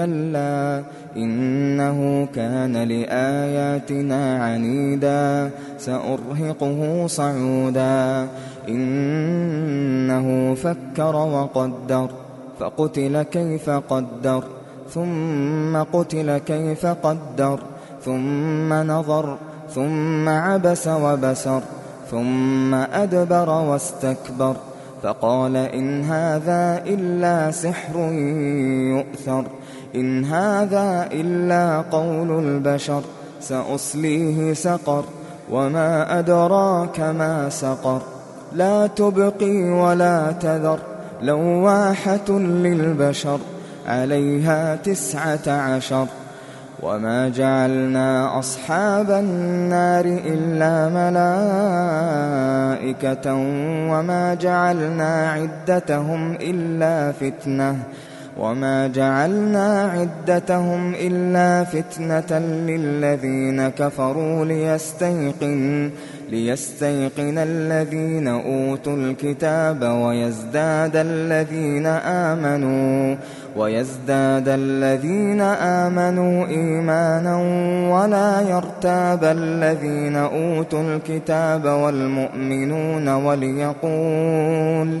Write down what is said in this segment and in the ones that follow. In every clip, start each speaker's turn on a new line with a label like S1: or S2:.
S1: كلا إنه كان لآياتنا عنيدا سأرهقه صعودا. إنه فكر وقدر فقتل كيف قدر ثم قتل كيف قدر ثم نظر ثم عبس وبسر ثم أدبر واستكبر. فقال إن هذا إلا سحر يؤثر. إن هذا إلا قول البشر سأصليه سقر وما أدراك ما سقر. لا تبقي ولا تذر لواحة للبشر عليها تسعة عشر. وما جعلنا أصحاب النار إلا ملائكة وما جعلنا عدتهم إلا فتنةً. وما جعلنا عدتهم إلا فتنة للذين كفروا ليستيقن ليستيقن الذين أوتوا الكتاب ويزداد الذين آمنوا ويزداد الذين آمنوا إيمانا ولا يرتاب الذين أوتوا الكتاب والمؤمنون وليقول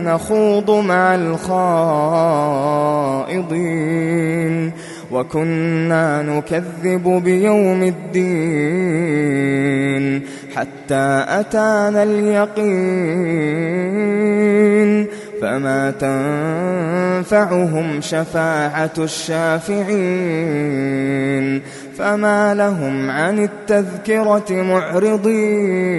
S1: نخوض مع الخائضين وكنا نكذب بيوم الدين حتى أتانا اليقين فما تنفعهم شفاعة الشافعين فما لهم عن التذكرة معرضين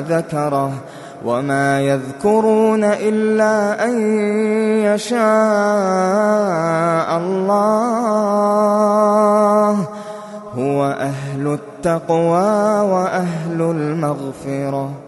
S1: ذكره وما يذكرون إلا أن يشاء الله. هو أهل التقوى وأهل المغفرة.